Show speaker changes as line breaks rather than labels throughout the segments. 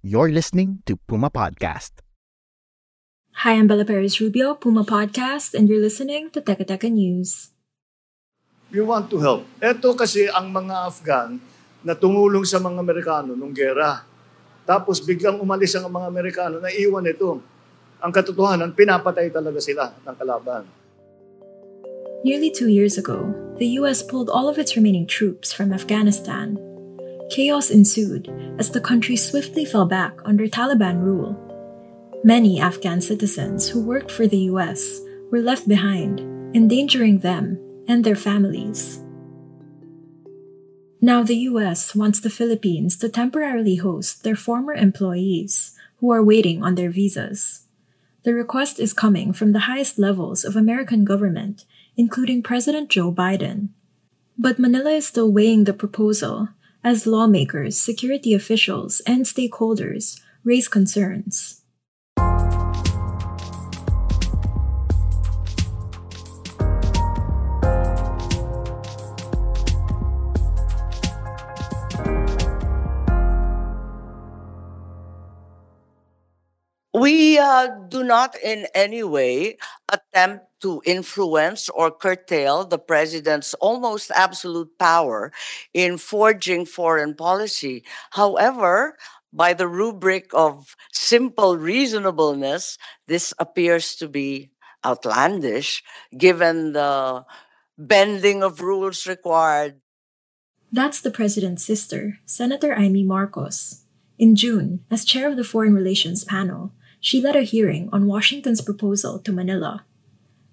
You're listening to Puma Podcast.
Hi, I'm Bella Perez Rubio, Puma Podcast, and you're listening to Teka Teka News.
You want to help. Ito kasi ang mga Afghan na tumulong sa mga Amerikano nung gera. Tapos biglang umalis ang mga Amerikano na iwan ito. Ang katotohanan, pinapatay talaga sila ng kalaban.
Nearly two years ago, the U.S. pulled all of its remaining troops from Afghanistan. Chaos ensued as the country swiftly fell back under Taliban rule. Many Afghan citizens who worked for the U.S. were left behind, endangering them and their families. Now, the U.S. wants the Philippines to temporarily host their former employees who are waiting on their visas. The request is coming from the highest levels of American government, including President Joe Biden. But Manila is still weighing the proposal as lawmakers, security officials, and stakeholders raise concerns.
We uh, do not in any way attempt to influence or curtail the president's almost absolute power in forging foreign policy. However, by the rubric of simple reasonableness, this appears to be outlandish given the bending of rules required.
That's the president's sister, Senator Imee Marcos. In June, as chair of the Foreign Relations Panel, she led a hearing on Washington's proposal to Manila.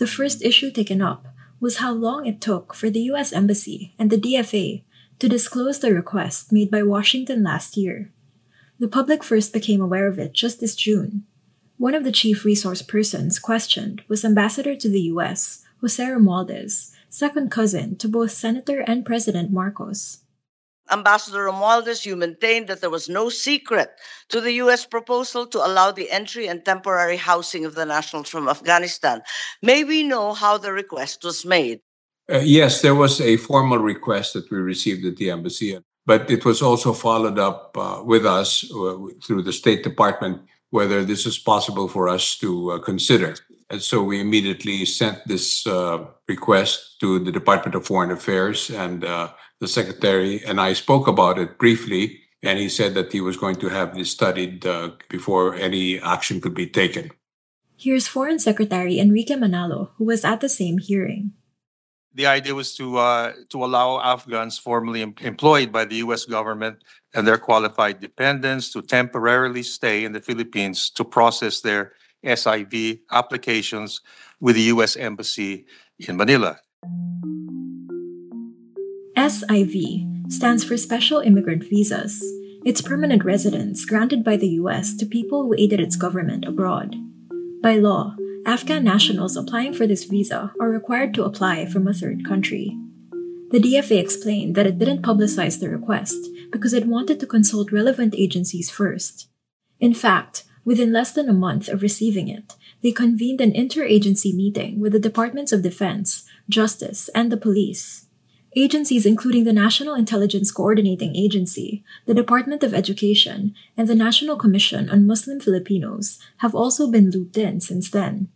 The first issue taken up was how long it took for the U.S. Embassy and the DFA to disclose the request made by Washington last year. The public first became aware of it just this June. One of the chief resource persons questioned was Ambassador to the U.S., Jose Romualdez, second cousin to both Senator and President Marcos.
Ambassador Romualdez, you maintained that there was no secret to the U.S. proposal to allow the entry and temporary housing of the nationals from Afghanistan. May we know how the request was made?
Uh, yes, there was a formal request that we received at the embassy, but it was also followed up uh, with us uh, through the State Department whether this is possible for us to uh, consider. And so we immediately sent this uh, request to the Department of Foreign Affairs and uh, the secretary and I spoke about it briefly, and he said that he was going to have this studied uh, before any action could be taken.
Here's Foreign Secretary Enrique Manalo, who was at the same hearing.
The idea was to uh, to allow Afghans formerly em- employed by the U.S. government and their qualified dependents to temporarily stay in the Philippines to process their SIV applications with the U.S. Embassy in Manila.
SIV stands for Special Immigrant Visas. It's permanent residence granted by the US to people who aided its government abroad. By law, Afghan nationals applying for this visa are required to apply from a third country. The DFA explained that it didn't publicize the request because it wanted to consult relevant agencies first. In fact, within less than a month of receiving it, they convened an interagency meeting with the Departments of Defense, Justice, and the police. Agencies including the National Intelligence Coordinating Agency, the Department of Education, and the National Commission on Muslim Filipinos have also been looped in since then.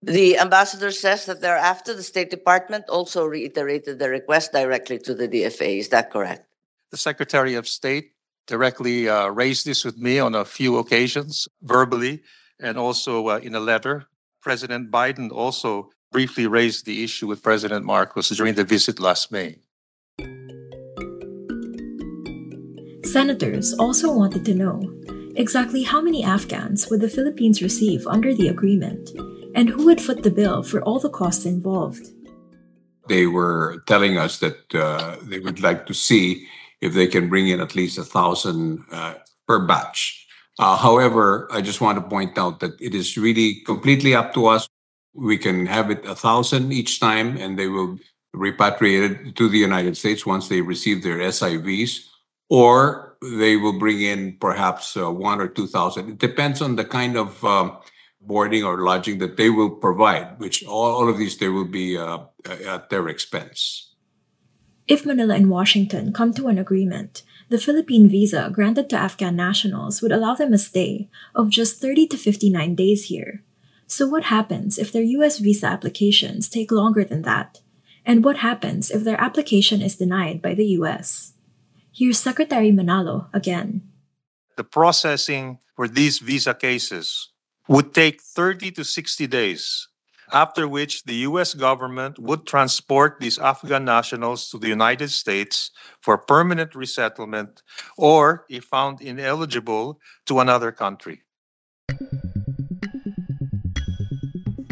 The ambassador says that thereafter the State Department also reiterated the request directly to the DFA. Is that correct?
The Secretary of State directly uh, raised this with me on a few occasions, verbally, and also uh, in a letter. President Biden also briefly raised the issue with President Marcos during the visit last May.
Senators also wanted to know exactly how many Afghans would the Philippines receive under the agreement and who would foot the bill for all the costs involved.
They were telling us that uh, they would like to see if they can bring in at least a thousand uh, per batch. Uh, however, I just want to point out that it is really completely up to us. We can have it a thousand each time, and they will repatriate it to the United States once they receive their SIVs, or they will bring in perhaps uh, one or two thousand. It depends on the kind of um, boarding or lodging that they will provide, which all, all of these they will be uh, at their expense.
If Manila and Washington come to an agreement, the Philippine visa granted to Afghan nationals would allow them a stay of just 30 to 59 days here. So, what happens if their US visa applications take longer than that? And what happens if their application is denied by the US? Here's Secretary Manalo again.
The processing for these visa cases would take 30 to 60 days, after which the US government would transport these Afghan nationals to the United States for permanent resettlement or, if found ineligible, to another country.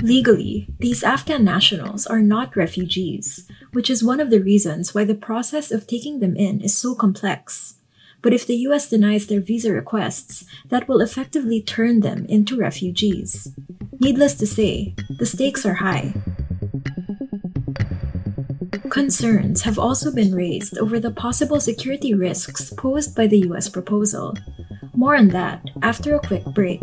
Legally, these Afghan nationals are not refugees, which is one of the reasons why the process of taking them in is so complex. But if the US denies their visa requests, that will effectively turn them into refugees. Needless to say, the stakes are high. Concerns have also been raised over the possible security risks posed by the US proposal. More on that after a quick break.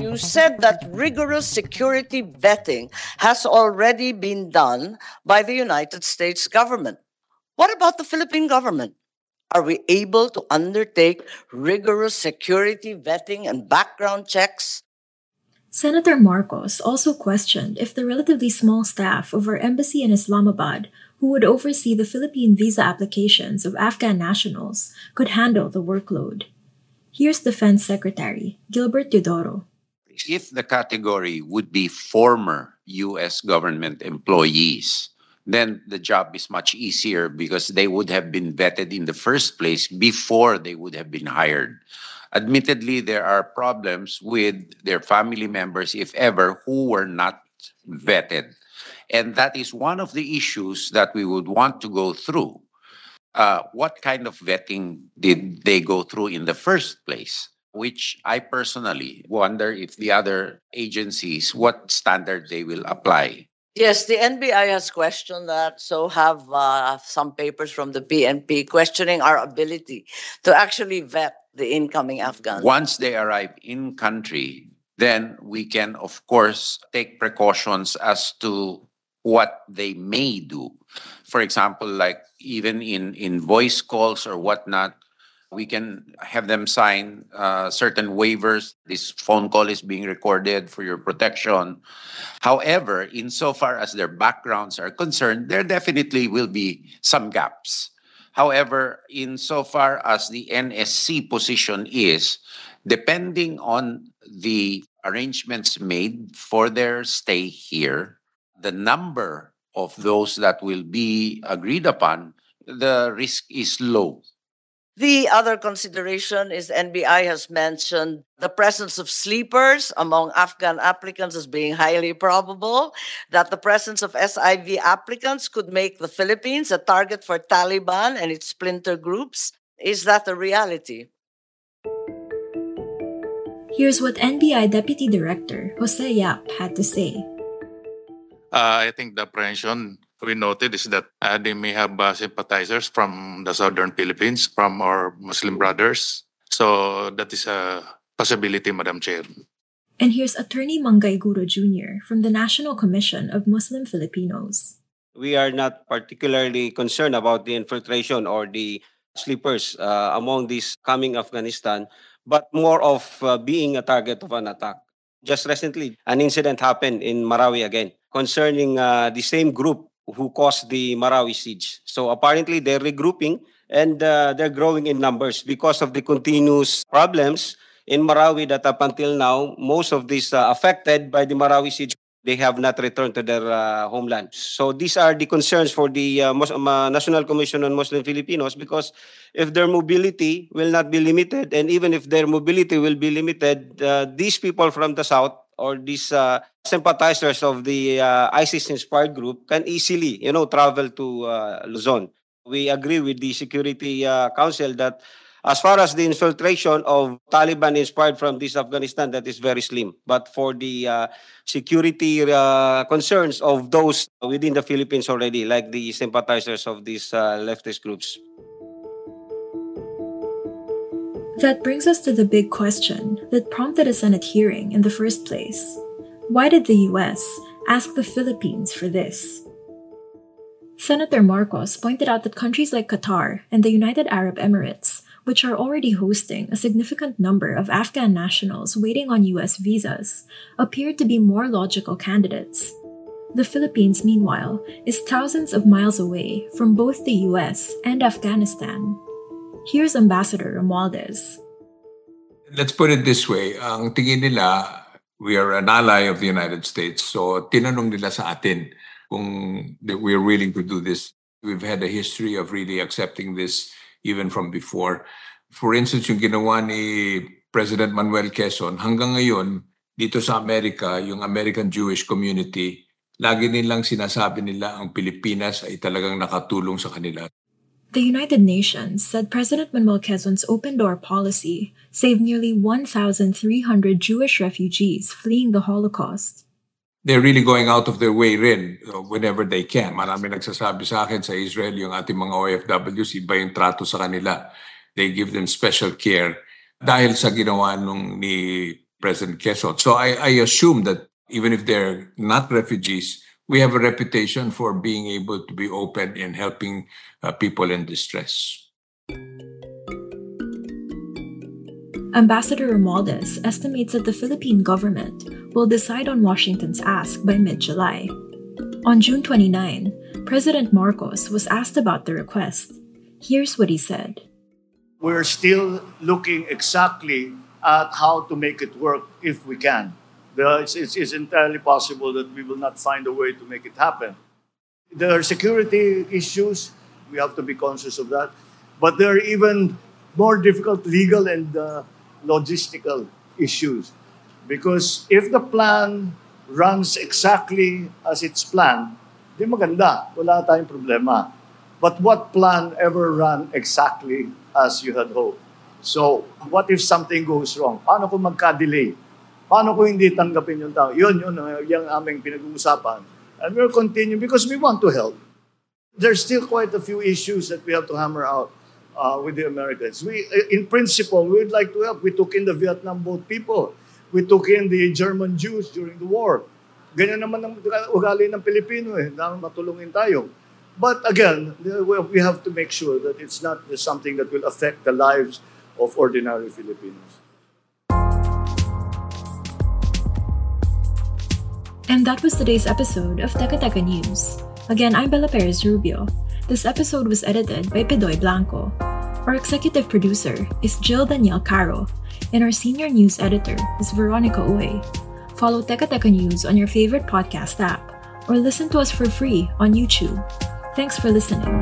You said that rigorous security vetting has already been done by the United States government. What about the Philippine government? Are we able to undertake rigorous security vetting and background checks?
Senator Marcos also questioned if the relatively small staff of our embassy in Islamabad who would oversee the Philippine visa applications of Afghan nationals, could handle the workload. Here's Defense Secretary Gilbert Teodoro.
If the category would be former U.S. government employees, then the job is much easier because they would have been vetted in the first place before they would have been hired. Admittedly, there are problems with their family members, if ever, who were not vetted. And that is one of the issues that we would want to go through. Uh, what kind of vetting did they go through in the first place? Which I personally wonder if the other agencies, what standard they will apply.
Yes, the NBI has questioned that. So have uh, some papers from the PNP questioning our ability to actually vet the incoming Afghans.
Once they arrive in country, then we can, of course, take precautions as to what they may do. For example, like even in, in voice calls or whatnot, we can have them sign uh, certain waivers. This phone call is being recorded for your protection. However, insofar as their backgrounds are concerned, there definitely will be some gaps. However, insofar as the NSC position is, depending on the arrangements made for their stay here, the number of those that will be agreed upon, the risk is low.
The other consideration is NBI has mentioned the presence of sleepers among Afghan applicants as being highly probable, that the presence of SIV applicants could make the Philippines a target for Taliban and its splinter groups. Is that a reality?
Here's what NBI Deputy Director Jose Yap had to say.
Uh, I think the apprehension we noted is that uh, they may have uh, sympathizers from the southern Philippines, from our Muslim brothers. So that is a possibility, Madam Chair.
And here's Attorney Mangay Guro Jr. from the National Commission of Muslim Filipinos.
We are not particularly concerned about the infiltration or the sleepers uh, among these coming Afghanistan, but more of uh, being a target of an attack. Just recently, an incident happened in Marawi again concerning uh, the same group who caused the Marawi siege. So apparently they're regrouping and uh, they're growing in numbers because of the continuous problems in Marawi that up until now, most of these uh, affected by the Marawi siege, they have not returned to their uh, homelands. So these are the concerns for the uh, Mus- uh, National Commission on Muslim Filipinos because if their mobility will not be limited, and even if their mobility will be limited, uh, these people from the south or these uh, sympathizers of the uh, ISIS-inspired group can easily, you know, travel to uh, Luzon. We agree with the Security uh, Council that as far as the infiltration of Taliban inspired from this Afghanistan, that is very slim. But for the uh, security uh, concerns of those within the Philippines already, like the sympathizers of these uh, leftist groups.
That brings us to the big question that prompted a Senate hearing in the first place. Why did the US ask the Philippines for this? Senator Marcos pointed out that countries like Qatar and the United Arab Emirates, which are already hosting a significant number of Afghan nationals waiting on US visas, appeared to be more logical candidates. The Philippines, meanwhile, is thousands of miles away from both the US and Afghanistan. Here's Ambassador Romualdez.
Let's put it this way. Ang tingin nila, we are an ally of the United States. So tinanong nila sa atin kung that we're willing to do this. We've had a history of really accepting this even from before. For instance, yung ginawa ni President Manuel Quezon, hanggang ngayon, dito sa Amerika, yung American Jewish community, lagi nilang sinasabi nila ang Pilipinas ay talagang nakatulong sa kanila.
The United Nations said President Manuel Quezon's open door policy saved nearly 1,300 Jewish refugees fleeing the Holocaust.
They're really going out of their way rin whenever they can. Marami nagsasabi sa akin sa Israel, yung ating mga OFWs, iba yung trato sa kanila. They give them special care dahil sa ginawa nung ni President Quezon. So I, I assume that even if they're not refugees, we have a reputation for being able to be open in helping uh, people in distress.
Ambassador Romualdez estimates that the Philippine government will decide on Washington's ask by mid July. On June 29, President Marcos was asked about the request. Here's what he said
We're still looking exactly at how to make it work if we can. It's, it's, it's entirely possible that we will not find a way to make it happen. There are security issues, we have to be conscious of that. But there are even more difficult legal and uh, logistical issues. Because if the plan runs exactly as it's planned, di maganda, wala tayong problema. But what plan ever ran exactly as you had hoped? So, what if something goes wrong? Paano kung magka-delay? Paano kung hindi tanggapin yung tao? Yun, yun, yung aming pinag-uusapan. And we'll continue because we want to help. There's still quite a few issues that we have to hammer out uh, with the Americans. We, uh, in principle, we'd like to help. We took in the Vietnam boat people. We took in the German Jews during the war. Ganyan naman ang ugali ng Pilipino eh, na matulungin tayo. But again, we have to make sure that it's not something that will affect the lives of ordinary Filipinos.
And that was today's episode of Teka Teka News. Again, I'm Bella Perez Rubio. This episode was edited by Pidoy Blanco. Our executive producer is Jill Danielle Caro, and our senior news editor is Veronica Uy. Follow Teka Teka News on your favorite podcast app, or listen to us for free on YouTube. Thanks for listening.